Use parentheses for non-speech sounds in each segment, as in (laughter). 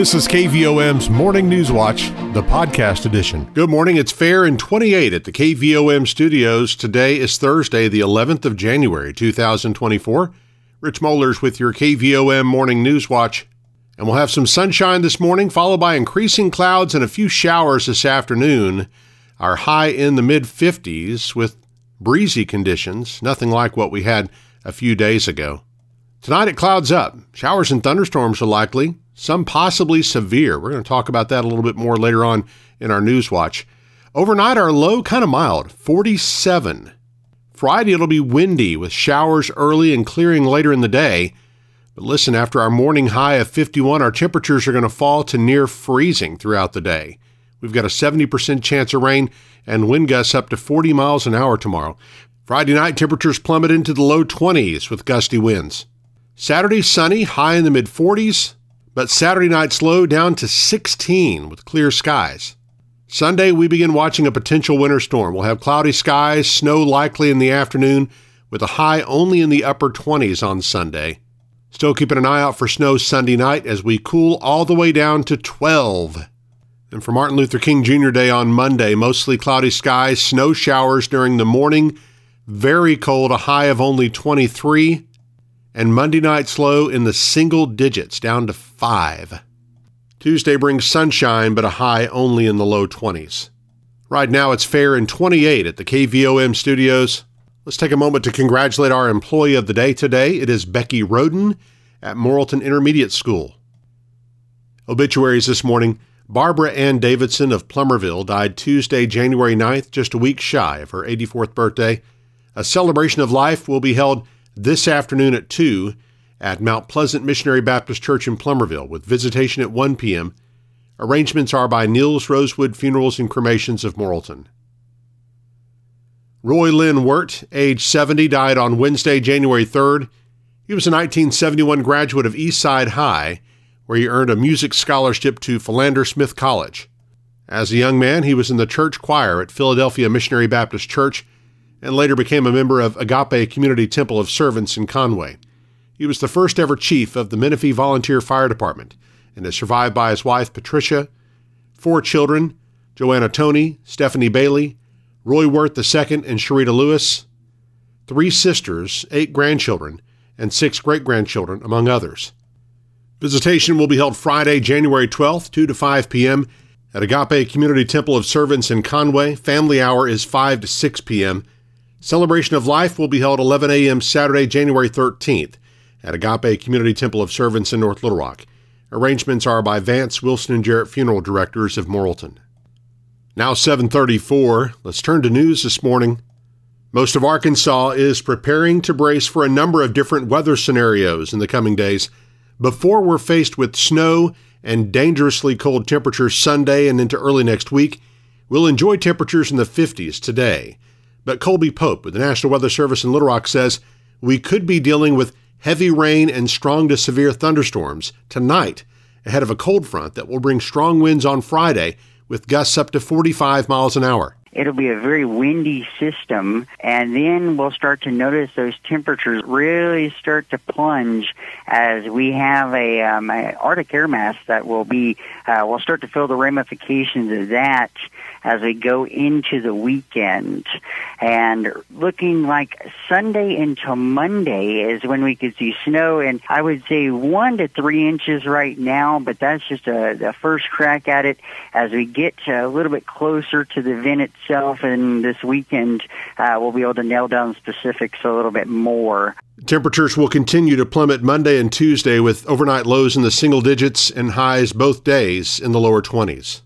This is KVOM's Morning News Watch, the podcast edition. Good morning. It's fair and 28 at the KVOM studios. Today is Thursday, the 11th of January, 2024. Rich Mollers with your KVOM Morning News Watch. And we'll have some sunshine this morning, followed by increasing clouds and a few showers this afternoon. Our high in the mid 50s with breezy conditions, nothing like what we had a few days ago. Tonight it clouds up. Showers and thunderstorms are likely, some possibly severe. We're going to talk about that a little bit more later on in our news watch. Overnight, our low kind of mild, 47. Friday, it'll be windy with showers early and clearing later in the day. But listen, after our morning high of 51, our temperatures are going to fall to near freezing throughout the day. We've got a 70% chance of rain and wind gusts up to 40 miles an hour tomorrow. Friday night, temperatures plummet into the low 20s with gusty winds. Saturday, sunny, high in the mid 40s, but Saturday night's low down to 16 with clear skies. Sunday, we begin watching a potential winter storm. We'll have cloudy skies, snow likely in the afternoon, with a high only in the upper 20s on Sunday. Still keeping an eye out for snow Sunday night as we cool all the way down to 12. And for Martin Luther King Jr. Day on Monday, mostly cloudy skies, snow showers during the morning, very cold, a high of only 23 and Monday night's low in the single digits, down to 5. Tuesday brings sunshine, but a high only in the low 20s. Right now it's fair and 28 at the KVOM studios. Let's take a moment to congratulate our employee of the day today. It is Becky Roden at Morrilton Intermediate School. Obituaries this morning. Barbara Ann Davidson of Plumerville died Tuesday, January 9th, just a week shy of her 84th birthday. A celebration of life will be held this afternoon at 2 at Mount Pleasant Missionary Baptist Church in Plumerville with visitation at 1 p.m. Arrangements are by Niels Rosewood Funerals and Cremations of Morrilton. Roy Lynn Wirt, age 70, died on Wednesday, January 3rd. He was a 1971 graduate of Eastside High, where he earned a music scholarship to Philander Smith College. As a young man, he was in the church choir at Philadelphia Missionary Baptist Church and later became a member of Agape Community Temple of Servants in Conway. He was the first ever chief of the Menifee Volunteer Fire Department and is survived by his wife Patricia, four children Joanna Tony, Stephanie Bailey, Roy Worth II, and Sharita Lewis, three sisters, eight grandchildren, and six great grandchildren, among others. Visitation will be held Friday, January 12th, 2 to 5 p.m. at Agape Community Temple of Servants in Conway. Family hour is 5 to 6 p.m. Celebration of Life will be held 11 a.m. Saturday, January 13th at Agape Community Temple of Servants in North Little Rock. Arrangements are by Vance Wilson and Jarrett Funeral Directors of Morrilton. Now 734, let's turn to news this morning. Most of Arkansas is preparing to brace for a number of different weather scenarios in the coming days before we're faced with snow and dangerously cold temperatures Sunday and into early next week. We'll enjoy temperatures in the 50s today but Colby Pope with the National Weather Service in Little Rock says we could be dealing with heavy rain and strong to severe thunderstorms tonight ahead of a cold front that will bring strong winds on Friday with gusts up to 45 miles an hour. It'll be a very windy system, and then we'll start to notice those temperatures really start to plunge as we have a, um, Arctic air mass that will be, uh, we'll start to feel the ramifications of that as we go into the weekend. And looking like Sunday until Monday is when we could see snow, and I would say one to three inches right now, but that's just a, the first crack at it. As we get a little bit closer to the event itself, and this weekend, uh, we'll be able to nail down specifics a little bit more. Temperatures will continue to plummet Monday and Tuesday with overnight lows in the single digits and highs both days in the lower 20s.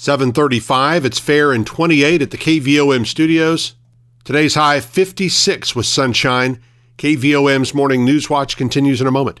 735, it's fair and 28 at the KVOM studios. Today's high 56 with sunshine. KVOM's Morning News Watch continues in a moment.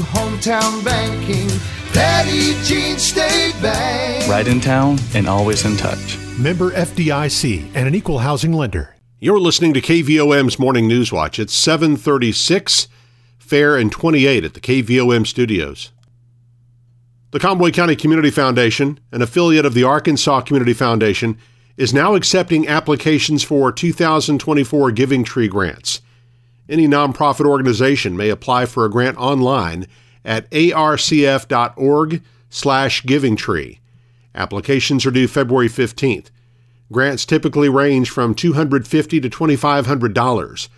hometown banking. Petit Jean State Bank. Right in town and always in touch. Member FDIC and an equal housing lender. You're listening to KVOM's Morning News Watch. It's 736, fair and 28 at the KVOM studios. The Conway County Community Foundation, an affiliate of the Arkansas Community Foundation, is now accepting applications for 2024 Giving Tree grants. Any nonprofit organization may apply for a grant online at arcf.org/givingtree. Applications are due February 15th. Grants typically range from 250 to $2,500.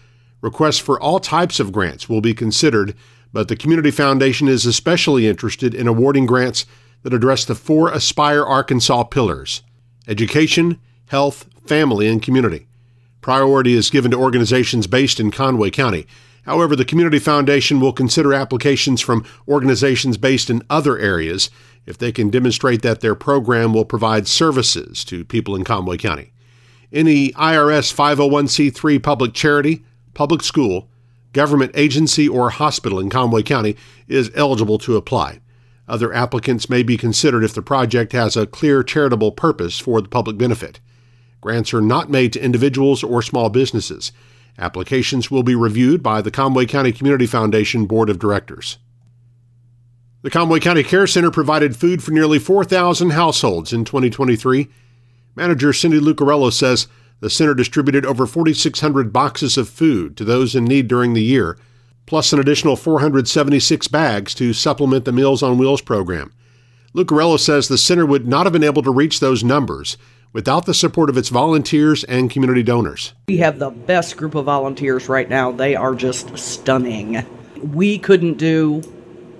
Requests for all types of grants will be considered but the Community Foundation is especially interested in awarding grants that address the four Aspire Arkansas pillars education, health, family, and community. Priority is given to organizations based in Conway County. However, the Community Foundation will consider applications from organizations based in other areas if they can demonstrate that their program will provide services to people in Conway County. Any IRS 501c3 public charity, public school, government agency, or hospital in Conway County is eligible to apply. Other applicants may be considered if the project has a clear charitable purpose for the public benefit. Grants are not made to individuals or small businesses. Applications will be reviewed by the Conway County Community Foundation Board of Directors. The Conway County Care Center provided food for nearly 4,000 households in 2023. Manager Cindy Lucarello says the center distributed over 4,600 boxes of food to those in need during the year, plus an additional 476 bags to supplement the Meals on Wheels program. Lucarello says the center would not have been able to reach those numbers without the support of its volunteers and community donors. We have the best group of volunteers right now. They are just stunning. We couldn't do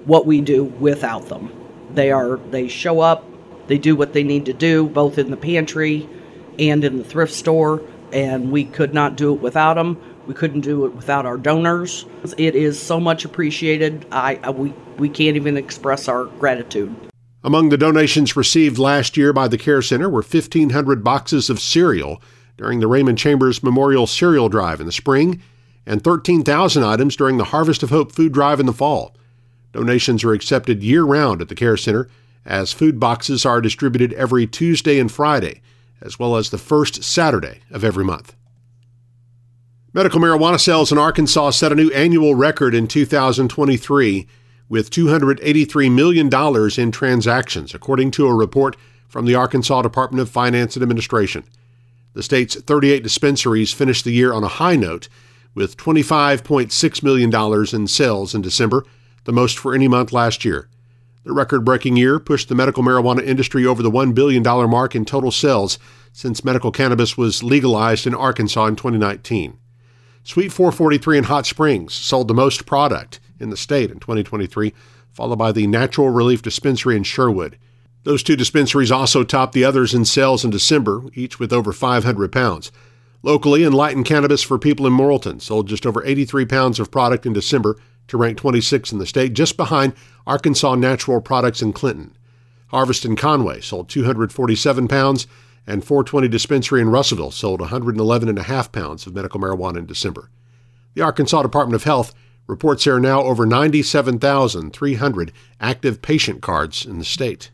what we do without them. They are they show up, they do what they need to do both in the pantry and in the thrift store, and we could not do it without them. We couldn't do it without our donors. It is so much appreciated. I, I we we can't even express our gratitude. Among the donations received last year by the Care Center were 1,500 boxes of cereal during the Raymond Chambers Memorial Cereal Drive in the spring and 13,000 items during the Harvest of Hope Food Drive in the fall. Donations are accepted year round at the Care Center as food boxes are distributed every Tuesday and Friday as well as the first Saturday of every month. Medical marijuana sales in Arkansas set a new annual record in 2023 with $283 million in transactions, according to a report from the Arkansas Department of Finance and Administration. The state's 38 dispensaries finished the year on a high note with $25.6 million in sales in December, the most for any month last year. The record breaking year pushed the medical marijuana industry over the $1 billion mark in total sales since medical cannabis was legalized in Arkansas in 2019. Suite 443 in Hot Springs sold the most product in the state in 2023, followed by the Natural Relief Dispensary in Sherwood. Those two dispensaries also topped the others in sales in December, each with over 500 pounds. Locally, Enlightened Cannabis for People in Morrilton sold just over 83 pounds of product in December to rank 26 in the state, just behind Arkansas Natural Products in Clinton. Harvest in Conway sold 247 pounds, and 420 Dispensary in Russellville sold 111.5 pounds of medical marijuana in December. The Arkansas Department of Health reports there are now over 97,300 active patient cards in the state.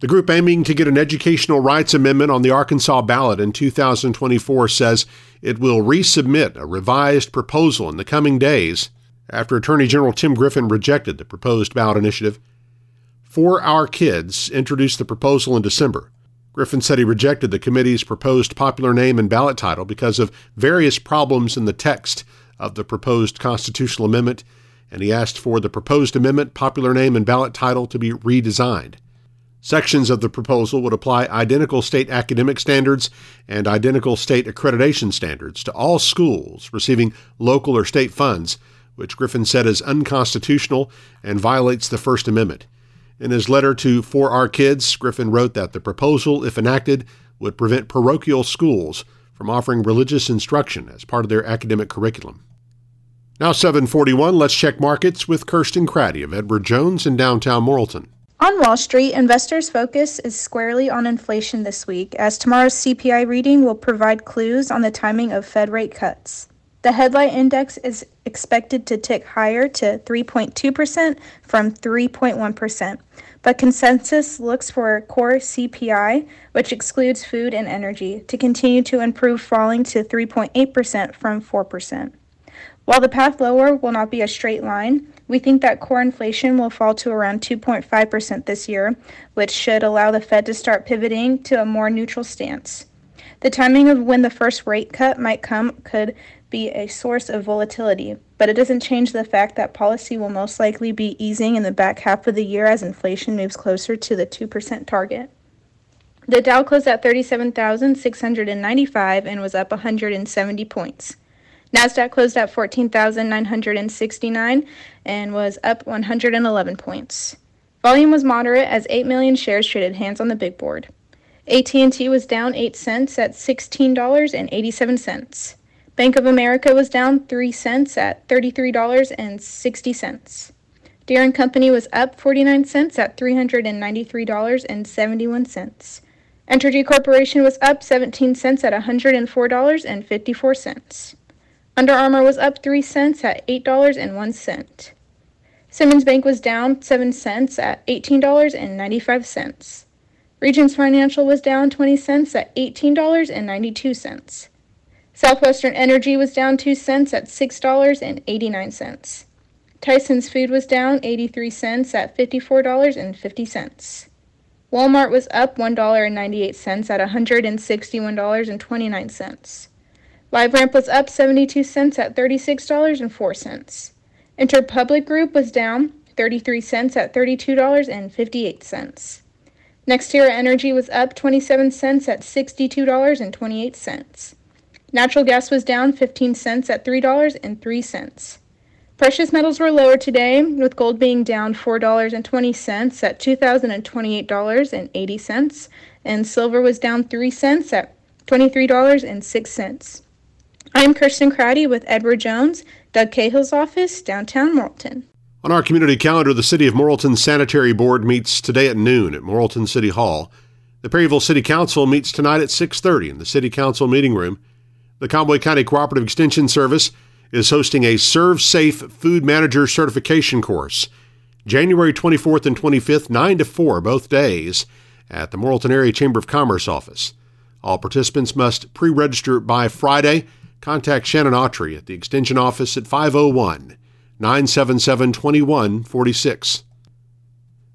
The group aiming to get an educational rights amendment on the Arkansas ballot in 2024 says it will resubmit a revised proposal in the coming days after Attorney General Tim Griffin rejected the proposed ballot initiative. For Our Kids introduced the proposal in December. Griffin said he rejected the committee's proposed popular name and ballot title because of various problems in the text of the proposed constitutional amendment, and he asked for the proposed amendment, popular name, and ballot title to be redesigned. Sections of the proposal would apply identical state academic standards and identical state accreditation standards to all schools receiving local or state funds, which Griffin said is unconstitutional and violates the First Amendment. In his letter to For Our Kids, Griffin wrote that the proposal, if enacted, would prevent parochial schools from offering religious instruction as part of their academic curriculum. Now 741, let's check markets with Kirsten Craddy of Edward Jones in downtown Morrilton. On Wall Street, investors' focus is squarely on inflation this week, as tomorrow's CPI reading will provide clues on the timing of Fed rate cuts. The headline index is expected to tick higher to 3.2% from 3.1%, but consensus looks for core CPI, which excludes food and energy, to continue to improve, falling to 3.8% from 4%. While the path lower will not be a straight line, we think that core inflation will fall to around 2.5% this year, which should allow the Fed to start pivoting to a more neutral stance. The timing of when the first rate cut might come could be a source of volatility, but it doesn't change the fact that policy will most likely be easing in the back half of the year as inflation moves closer to the 2% target. The Dow closed at 37,695 and was up 170 points. Nasdaq closed at 14,969 and was up 111 points. Volume was moderate as 8 million shares traded hands on the big board. AT&T was down 8 cents at $16.87. Bank of America was down 3 cents at $33.60. Deere & Company was up 49 cents at $393.71. Entergy Corporation was up 17 cents at $104.54. Under Armour was up 3 cents at $8.01. Simmons Bank was down 7 cents at $18.95. Regions Financial was down 20 cents at $18.92. Southwestern Energy was down 2 cents at $6.89. Tyson's Food was down 83 cents at $54.50. Walmart was up $1.98 at $161.29. LiveRamp was up 72 cents at $36.04. Interpublic Group was down 33 cents at $32.58. NextEra Energy was up 27 cents at $62.28. Natural gas was down 15 cents at $3.03. Precious metals were lower today, with gold being down $4.20 at $2,028.80, and silver was down 3 cents at $23.06. I'm Kirsten Crowdy with Edward Jones, Doug Cahill's office, downtown Morrilton. On our community calendar, the City of Morrilton Sanitary Board meets today at noon at Morrilton City Hall. The Perryville City Council meets tonight at 6:30 in the City Council meeting room. The Conway County Cooperative Extension Service is hosting a ServSafe Food Manager Certification course January 24th and 25th, 9 to 4 both days at the Morrilton Area Chamber of Commerce office. All participants must pre register by Friday. Contact Shannon Autry at the Extension office at 501 977 2146.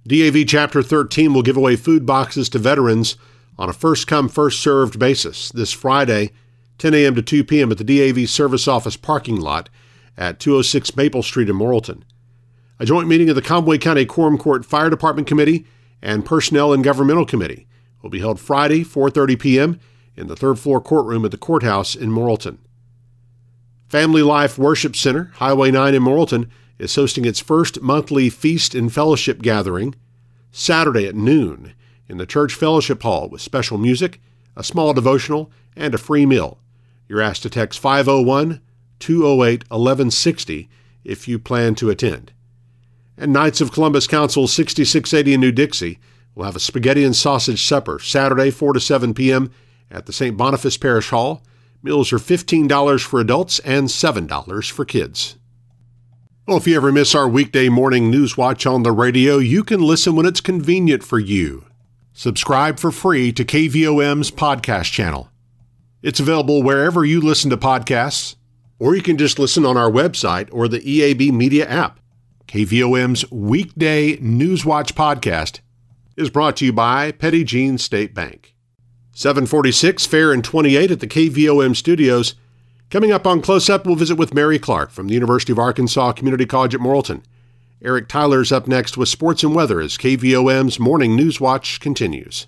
DAV Chapter 13 will give away food boxes to veterans on a first come, first served basis this Friday 10 a.m. to 2 p.m. at the DAV Service Office parking lot at 206 Maple Street in Morrilton. A joint meeting of the Conway County Quorum Court Fire Department Committee and Personnel and Governmental Committee will be held Friday, 4:30 p.m. in the third floor courtroom at the courthouse in Morrilton. Family Life Worship Center, Highway 9 in Morrilton, is hosting its first monthly feast and fellowship gathering Saturday at noon in the church fellowship hall with special music, a small devotional, and a free meal. You're asked to text 501 208 1160 if you plan to attend. And Knights of Columbus Council 6680 in New Dixie will have a spaghetti and sausage supper Saturday 4 to 7 p.m. at the St. Boniface Parish Hall. Meals are $15 for adults and $7 for kids. Well, if you ever miss our weekday morning news watch on the radio, you can listen when it's convenient for you. Subscribe for free to KVOM's podcast channel. It's available wherever you listen to podcasts, or you can just listen on our website or the EAB Media app. KVOM's weekday Newswatch podcast is brought to you by Petit Jean State Bank. 746 Fair and 28 at the KVOM studios. Coming up on Close Up, we'll visit with Mary Clark from the University of Arkansas Community College at Morrilton. Eric Tyler's up next with sports and weather as KVOM's Morning News Watch continues.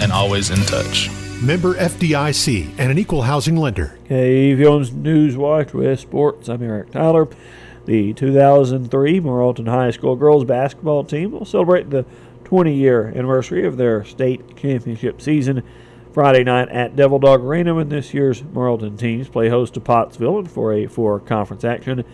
and always in touch. member FDIC, and an equal housing lender. KVOM's News Watch with Sports. I'm Eric Tyler. The 2003 Morrilton High School girls basketball team will celebrate the 20 year anniversary of their state championship season Friday night at Devil Dog Arena when this year's Morrilton teams play host to Pottsville in for a four conference action.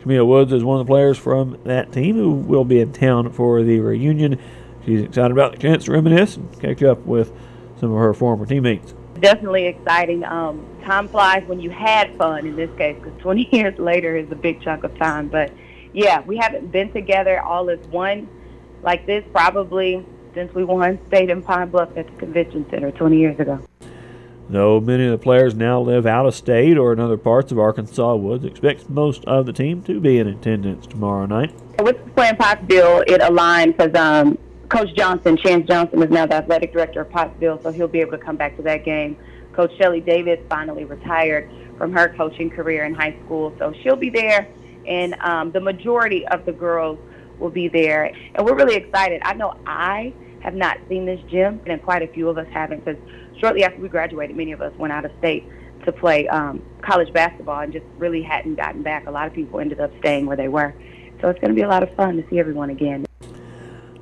Camille Woods is one of the players from that team who will be in town for the reunion. She's excited about the chance to reminisce and catch up with some of her former teammates. Definitely exciting. Um, time flies when you had fun in this case because 20 (laughs) years later is a big chunk of time. But yeah, we haven't been together all as one like this probably since we won (laughs) state in Pine Bluff at the convention center 20 years ago. Though many of the players now live out of state or in other parts of Arkansas, Woods expects most of the team to be in attendance tomorrow night. With playing Pottsville, it aligned because um, Coach Johnson, Chance Johnson, is now the athletic director of Pottsville, so he'll be able to come back to that game. Coach Shelly Davis finally retired from her coaching career in high school, so she'll be there, and um, the majority of the girls will be there. And we're really excited. I know I have not seen this gym, and quite a few of us haven't, because shortly after we graduated, many of us went out of state to play um, college basketball and just really hadn't gotten back. A lot of people ended up staying where they were. So it's going to be a lot of fun to see everyone again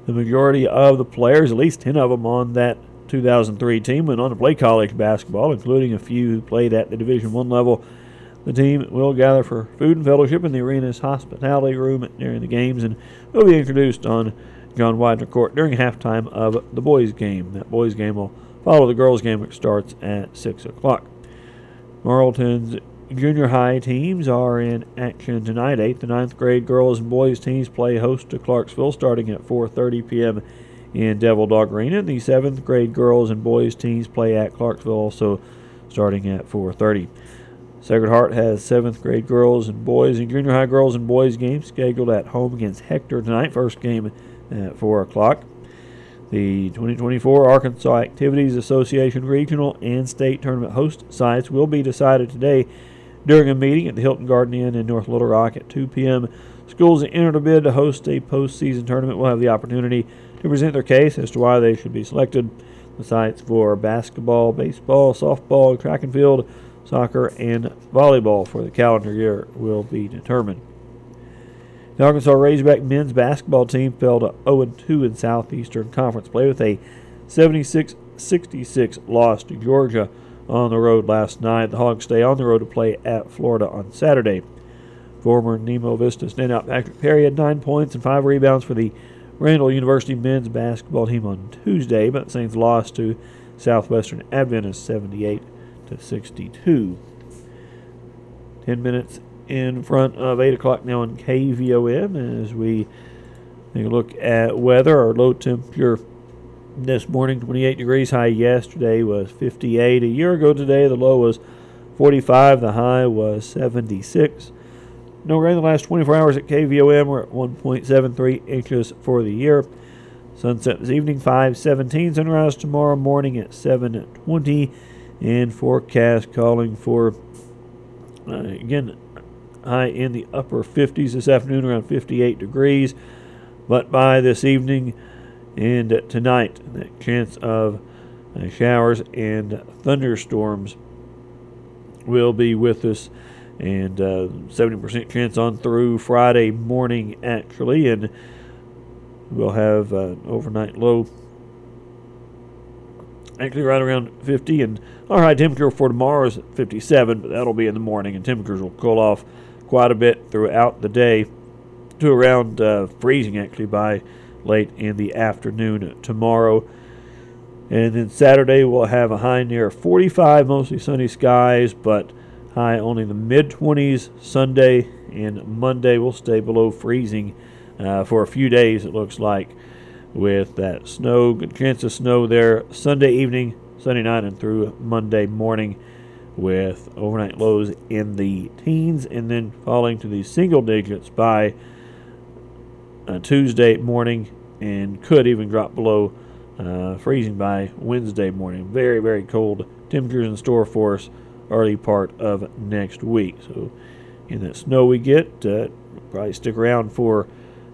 the majority of the players, at least 10 of them on that 2003 team, went on to play college basketball, including a few who played at the Division One level. The team will gather for food and fellowship in the arena's hospitality room during the games and will be introduced on John Widener Court during halftime of the boys' game. That boys' game will follow the girls' game, which starts at 6 o'clock. Morrilton's Junior high teams are in action tonight. 8th and 9th grade girls and boys teams play host to Clarksville starting at 4:30 p.m. in Devil Dog Arena. The 7th grade girls and boys teams play at Clarksville also starting at 4:30. Sacred Heart has 7th grade girls and boys and junior high girls and boys games scheduled at home against Hector tonight. First game at 4 o'clock. The 2024 Arkansas Activities Association regional and state tournament host sites will be decided today during a meeting at the Hilton Garden Inn in North Little Rock at 2 p.m., schools that entered a bid to host a postseason tournament will have the opportunity to present their case as to why they should be selected. The sites for basketball, baseball, softball, track and field, soccer, and volleyball for the calendar year will be determined. The Arkansas Razorback men's basketball team fell to 0 2 in Southeastern Conference play with a 76 66 loss to Georgia on the road last night. The Hogs stay on the road to play at Florida on Saturday. Former Nemo Vista standout Patrick Perry had nine points and five rebounds for the Randall University men's basketball team on Tuesday, but the Saints lost to Southwestern Adventist 78 to 62. Ten minutes in front of 8 o'clock now on KVOM as we take a look at weather. Our low temperature this morning 28 degrees high yesterday was 58 a year ago today the low was 45 the high was 76 no rain in the last 24 hours at kvom we're at 1.73 inches for the year. Sunset this evening 517 sunrise tomorrow morning at 720 and forecast calling for uh, again high in the upper 50s this afternoon around 58 degrees. But by this evening and tonight, the chance of uh, showers and thunderstorms will be with us, and uh, 70% chance on through Friday morning, actually. And we'll have an overnight low actually right around 50 and our high temperature for tomorrow is 57 but that'll be in the morning. And temperatures will cool off quite a bit throughout the day to around uh, freezing actually by late in the afternoon tomorrow. And then Saturday we'll have a high near 45, mostly sunny skies, but high only in the mid 20s. Sunday and Monday will stay below freezing uh, for a few days, it looks like, with that snow, good chance of snow there Sunday evening, Sunday night, and through Monday morning with overnight lows in the teens and then falling to the single digits by uh, Tuesday morning and could even drop below uh, freezing by Wednesday morning. Very, very cold temperatures in store for us early part of next week. So, in that snow we get, uh, probably stick around for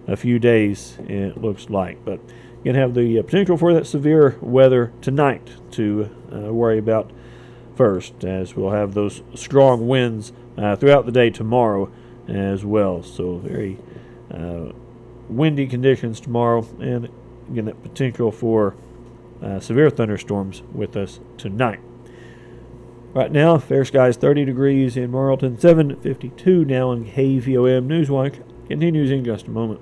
a few days, it looks like. But going to have the uh, potential for that severe weather tonight to uh, worry about first, as we'll have those strong winds uh, throughout the day tomorrow as well. So, very uh, windy conditions tomorrow, and again, that potential for uh, severe thunderstorms with us tonight. Right now, fair skies 30 degrees in Morrilton, 752 now in KVOM Newswatch. Continues in just a moment.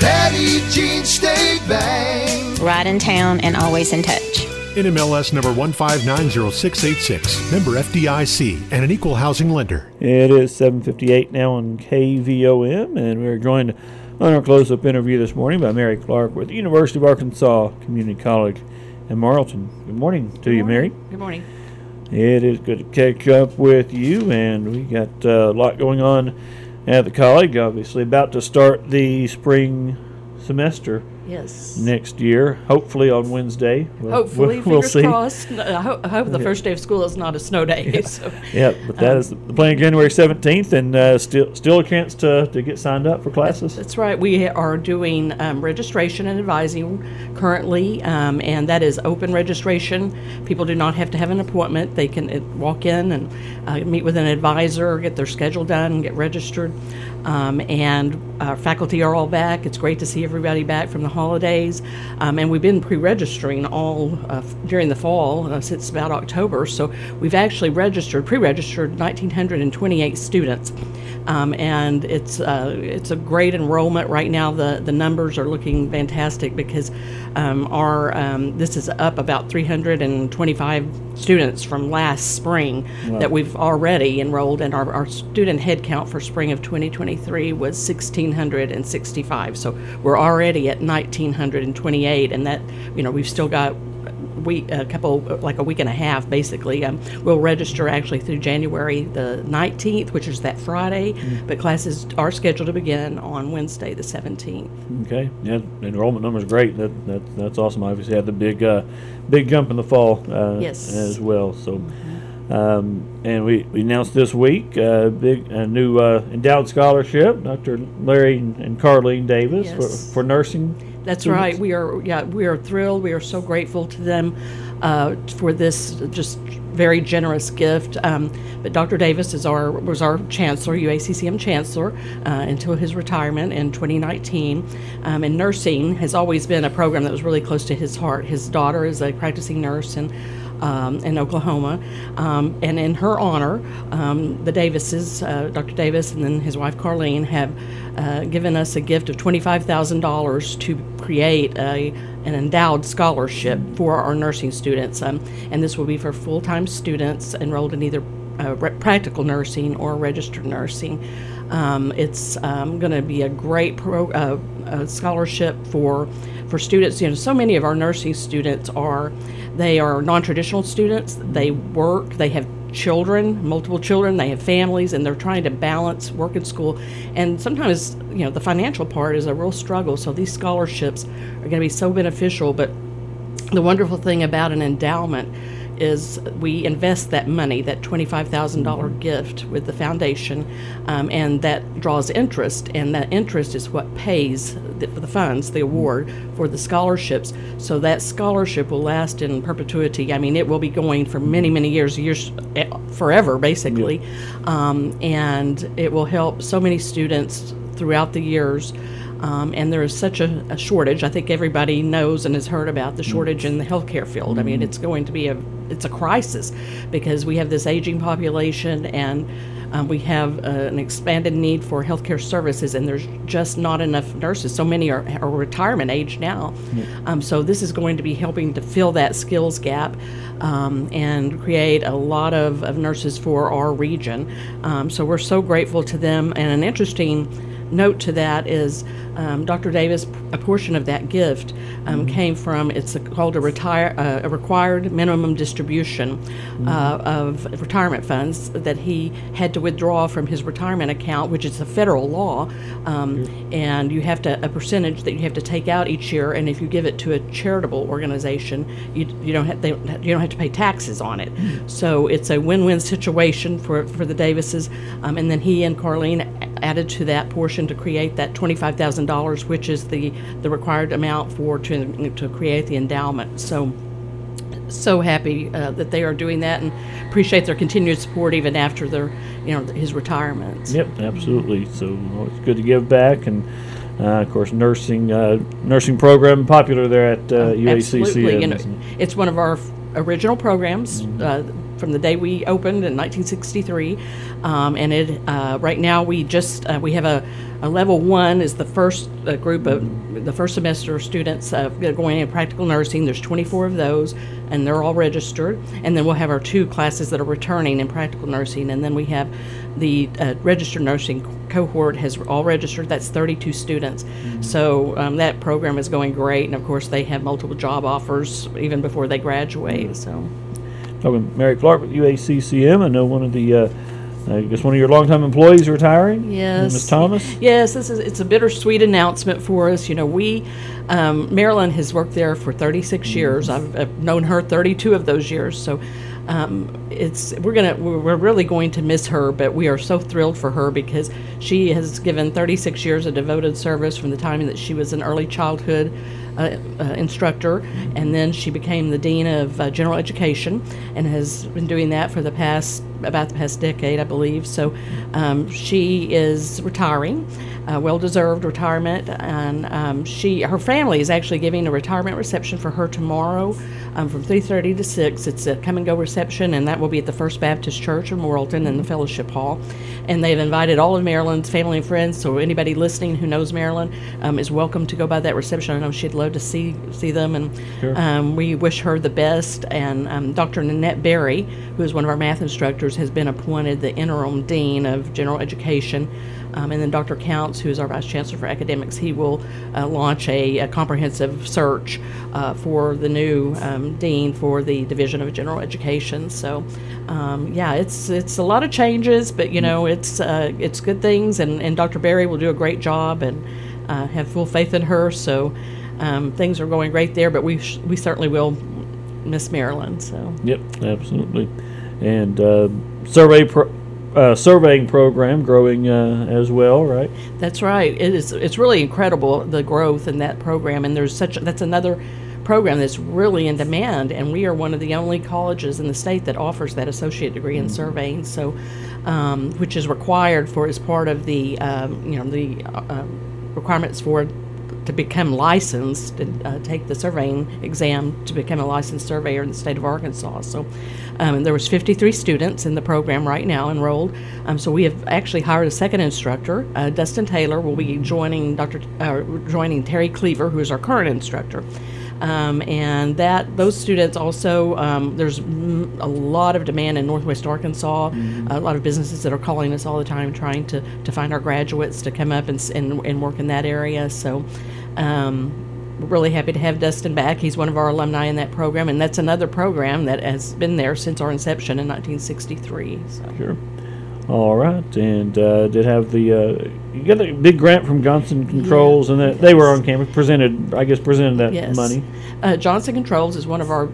Petit Jean State Bank. Right in town and always in touch. NMLS number 1590686, member FDIC, and an equal housing lender. It is 7:58 now on KVOM, and we're joined on our close-up interview this morning by Mary Clark with the University of Arkansas Community College in Morrilton. Good morning to you, Mary. Good morning. It is good to catch up with you, and we got uh, a lot going on at the college. Obviously, about to start the spring semester Yes. next year, hopefully on Wednesday. We'll- Hopefully, we'll, we'll fingers see. crossed. I hope, I hope the Yeah. first day of school is not a snow day. So. Yeah, but that Um, is the plan. January seventeenth, and uh, still still a chance to, to get signed up for classes. That's right. We are doing um, registration and advising currently, um, and that is open registration. People do not have to have an appointment. They can uh, walk in and uh, meet with an advisor, get their schedule done, and get registered. Um, and our faculty are all back. It's great to see everybody back from the holidays. Um, and we've been pre registering all uh, during the fall uh, since about October. So we've actually registered, pre registered 1,928 students. Um, and it's uh, it's a great enrollment right now. The the numbers are looking fantastic because um, our um, this is up about 325 students from last spring Wow. that we've already enrolled, and our, our student headcount for spring of 2023 was 1,665. So we're already at 1,928, and that you know we've still got week, a couple, like a week and a half, basically. Um, we'll register actually through January the 19th, which is that Friday, but classes are scheduled to begin on Wednesday the 17th. Okay, yeah, enrollment number is great. That, that that's awesome. Obviously, had the big uh, big jump in the fall uh, Yes. as well. So, um, and we, we announced this week uh, big a new uh, endowed scholarship, Dr. Larry and, and Carlene Davis Yes. for, for nursing. That's right. We are yeah we are thrilled. We are so grateful to them uh, for this just very generous gift. Um, but Dr. Davis is our was our chancellor, UACCM chancellor, uh, until his retirement in 2019. Um, and nursing has always been a program that was really close to his heart. His daughter is a practicing nurse and. Um, in Oklahoma, um, and in her honor, um, the Davises, uh, Dr. Davis, and then his wife Carlene, have uh, given us a gift of twenty-five thousand dollars to create a an endowed scholarship for our nursing students, um, and this will be for full-time students enrolled in either uh, re- practical nursing or registered nursing. Um, it's um, going to be a great pro, uh, uh, scholarship for for students. You know, so many of our nursing students are they are non-traditional students. They work. They have children, multiple children. They have families, and they're trying to balance work and school. And sometimes, you know, the financial part is a real struggle. So these scholarships are going to be so beneficial. But the wonderful thing about an endowment is we invest that money, that $25,000 gift with the foundation, um, and that draws interest, and that interest is what pays the, the funds, the award for the scholarships. So that scholarship will last in perpetuity. I mean, it will be going for many, many years, years, eh, forever, basically, um, and it will help so many students throughout the years. Um, and there is such a, a shortage. I think everybody knows and has heard about the shortage in the healthcare field. I mean, Mhm. it's going to be a it's a crisis because we have this aging population and um, we have uh, an expanded need for healthcare services, and there's just not enough nurses. So many are, are retirement age now. Um, so this is going to be helping to fill that skills gap um, and create a lot of, of nurses for our region. Um, so we're so grateful to them. And an interesting note to that is um, Dr. Davis, a portion of that gift um, came from it's a, called a retire uh, a required minimum distribution uh, of retirement funds that he had to withdraw from his retirement account, which is a federal law, um, and you have to a percentage that you have to take out each year, and if you give it to a charitable organization, you, you don't have they, you don't have to pay taxes on it. So it's a win-win situation for for the Davises, um, and then he and Carlene added to that portion to create that twenty-five thousand dollars, which is the the required amount for to to create the endowment. So so happy uh, that they are doing that and appreciate their continued support even after their you know his retirement. Yep, absolutely. So well, it's good to give back, and uh, of course, nursing uh, nursing program popular there at uh, UACCM. Absolutely, you know, it's one of our original programs Mm-hmm. From the day we opened in 1963, um, and it uh, right now we just uh, we have a, a level one is the first uh, group of Mm-hmm. the first semester students uh, going in practical nursing. There's 24 of those, and they're all registered. And then we'll have our two classes that are returning in practical nursing, and then we have the uh, registered nursing cohort has all registered. That's 32 students. So um, that program is going great, and of course they have multiple job offers even before they graduate. So. Talking to Mary Clark with UACCM. I know one of the, uh, I guess one of your longtime employees retiring. Yes. Ms. Thomas. Yes, this is it's a bittersweet announcement for us. You know, we um, Marilyn has worked there for 36 years. I've, I've known her 32 of those years. So um, it's we're gonna we're we're really going to miss her, but we are so thrilled for her because she has given 36 years of devoted service from the time that she was in early childhood uh, uh, instructor, and then she became the dean of uh, general education, and has been doing that for the past about the past decade, I believe. So um, she is retiring, uh, well-deserved retirement, and um, she her family is actually giving a retirement reception for her tomorrow um, from 3:30 to 6. It's a come and go reception, and that will be at the First Baptist Church in Morrilton in the Fellowship Hall. And they've invited all of Marilyn's family and friends. So anybody listening who knows Marilyn um, is welcome to go by that reception. I know she'd love to see see them, and Sure. um, we wish her the best. And um, Dr. Nanette Berry, who is one of our math instructors, has been appointed the interim dean of general education. Um, and then Dr. Counts, who is our vice chancellor for academics, he will uh, launch a, a comprehensive search uh, for the new um, dean for the division of general education. So, um, yeah, it's it's a lot of changes, but you know it's uh, it's good things, and, and Dr. Berry will do a great job, and uh, have full faith in her. So, um, things are going great there, but we sh- we certainly will miss Marilyn. So. Yep, absolutely. And uh, survey pro- uh, surveying program growing uh, as well, right? That's right. It is. It's really incredible the growth in that program, and there's such. That's another program that's really in demand, and we are one of the only colleges in the state that offers that associate degree in surveying. So, um, which is required for as part of the um, you know the uh, um, requirements for to become licensed to uh, take the surveying exam to become a licensed surveyor in the state of Arkansas. So um, there was 53 students in the program right now enrolled. Um, so we have actually hired a second instructor. Uh, Dustin Taylor will be joining Dr. Uh, joining Terry Cleaver, who is our current instructor. Um, and that those students also um, there's mm, a lot of demand in Northwest Arkansas. A lot of businesses that are calling us all the time, trying to, to find our graduates to come up and, and, and work in that area. So. Um, we're really happy to have Dustin back. He's one of our alumni in that program, and that's another program that has been there since our inception in 1963. So. Sure. All right, and uh, did have the uh, you got a big grant from Johnson Controls, and that they were on campus presented. I guess presented that Yes. money. Uh, Johnson Controls is one of our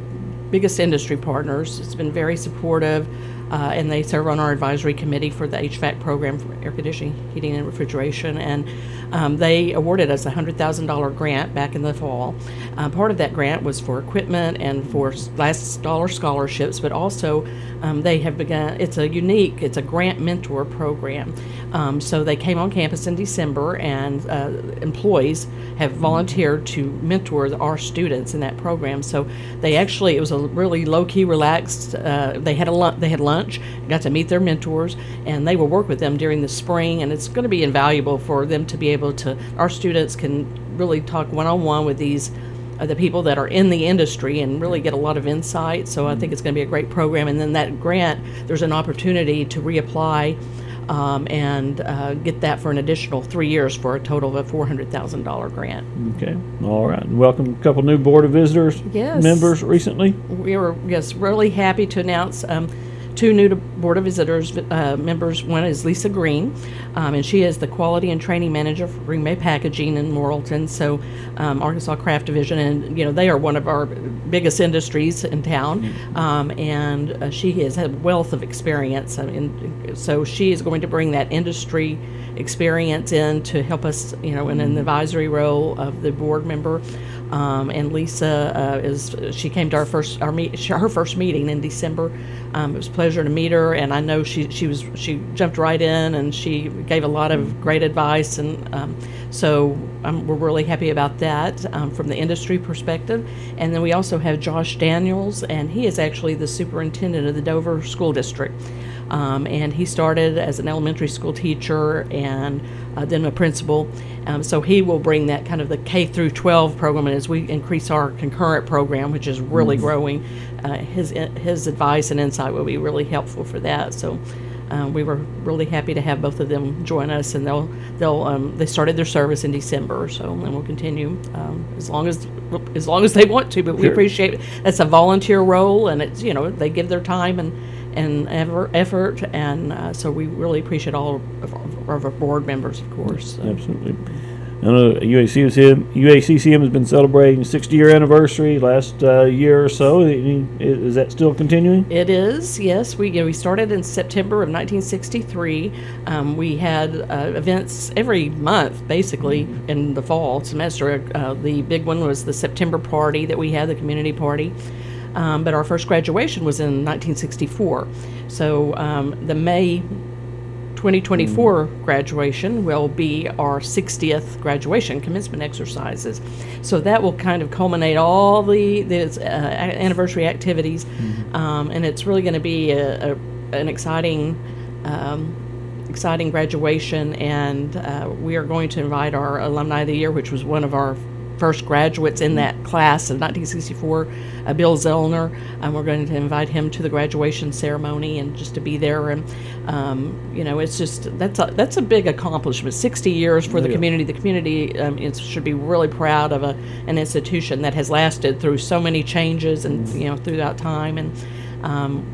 biggest industry partners. It's been very supportive, uh, and they serve on our advisory committee for the HVAC program for air conditioning, heating, and refrigeration. And um, they awarded us a hundred thousand dollar grant back in the fall. Uh, part of that grant was for equipment and for last dollar scholarships, but also um, they have begun. It's a unique. It's a grant mentor program. Um, so they came on campus in December, and uh, employees have volunteered to mentor our students in that program. So they actually it was a really low key, relaxed. Uh, they had a lun- they had lunch, got to meet their mentors, and they will work with them during the spring. And it's going to be invaluable for them to be able to. Our students can really talk one on one with these. Uh, the people that are in the industry and really get a lot of insight. So I think it's going to be a great program. And then that grant, there's an opportunity to reapply um, and uh, get that for an additional three years for a total of a $400,000 grant. Okay. All right. Welcome a couple new Board of Visitors Yes. members recently. We were yes really happy to announce um, two new to Board of Visitors uh, members. One is Lisa Green, um, and she is the Quality and Training Manager for Green Bay Packaging in Morrilton, so um, Arkansas Kraft Division, and you know they are one of our biggest industries in town, um, and uh, she has had a wealth of experience. I mean, so she is going to bring that industry experience in to help us, you know, in an advisory role of the board member. Um, and Lisa uh, is she came to our first our meet her first meeting in December. Um, it was a pleasure to meet her, and I know she she was she jumped right in and she gave a lot of great advice, and um, so um, we're really happy about that um, from the industry perspective. And then we also have Josh Daniels, and he is actually the superintendent of the Dover School District. Um, and he started as an elementary school teacher and uh, then a principal. Um, so he will bring that kind of the K through 12 program, and as we increase our concurrent program, which is really Mhm. growing, uh, his his advice and insight will be really helpful for that. So. Um, we were really happy to have both of them join us, and they'll they'll um, they started their service in December, so and we'll continue um, as long as as long as they want to. But we Sure. appreciate it. It's a volunteer role, and it's you know they give their time and and ever, effort, and uh, so we really appreciate all of our, of our board members, of course. So. Absolutely. I know UACCM, UACCM has been celebrating 60 year anniversary last uh, year or so. Is that still continuing? It is, yes. We you know, we started in September of 1963. Um, we had uh, events every month, basically, in the fall semester. Uh, the big one was the September party that we had, the community party. Um, but our first graduation was in 1964. So um, the May 2024 graduation will be our 60th graduation commencement exercises. So that will kind of culminate all the, the uh, anniversary activities, um, and it's really going to be a, a, an exciting. Um, exciting graduation, and uh, we are going to invite our alumni of the year, which was one of our first graduates in that class of 1964, uh, Bill Zellner. And we're going to invite him to the graduation ceremony and just to be there. And um, you know, it's just that's a that's a big accomplishment. 60 years for the Yeah. community. The community um, is, should be really proud of a, an institution that has lasted through so many changes and you know throughout time and. Um,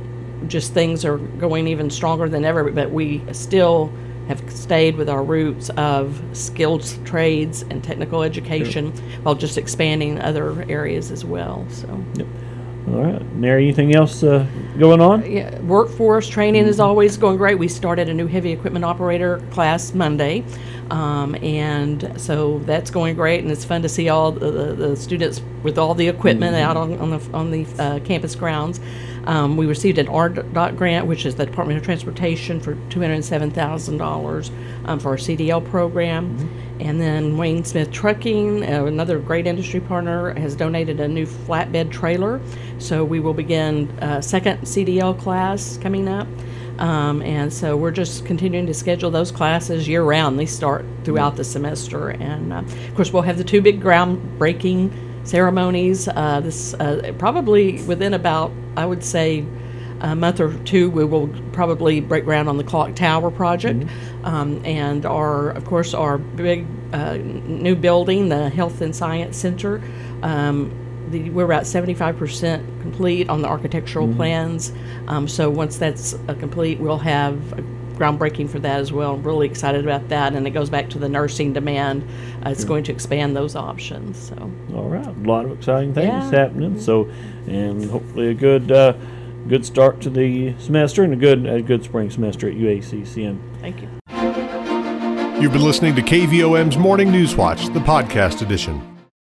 just things are going even stronger than ever, but we still have stayed with our roots of skilled trades and technical education while just expanding other areas as well. So, All right. Mary, anything else uh, going on? yeah, workforce training is always going great. We started a new heavy equipment operator class Monday, um, and so that's going great. And it's fun to see all the, the, students with all the equipment out on, on the on the uh, campus grounds. Um, we received an ArDOT grant, which is the Department of Transportation, for two hundred seven thousand dollars um, for our CDL program. And then Wayne Smith Trucking, uh, another great industry partner, has donated a new flatbed trailer. So we will begin a second CDL class coming up. Um, and so we're just continuing to schedule those classes year round. They start throughout the semester. And uh, of course, we'll have the two big groundbreaking ceremonies. Uh, this uh, probably within about, I would say, a month or two, we will probably break ground on the Clock Tower project, um, and our, of course, our big uh, new building, the Health and Science Center. Um, the, we're about 75% complete on the architectural Mhm. plans. Um, so once that's uh, complete, we'll have groundbreaking for that as well. I'm really excited about that, and it goes back to the nursing demand. Uh, it's Sure. going to expand those options. So. All right, a lot of exciting things Yeah. happening. So, and hopefully a good, uh, good start to the semester and a good, a good spring semester at UACCM. Thank you. You've been listening to KVOM's Morning News Watch, the podcast edition.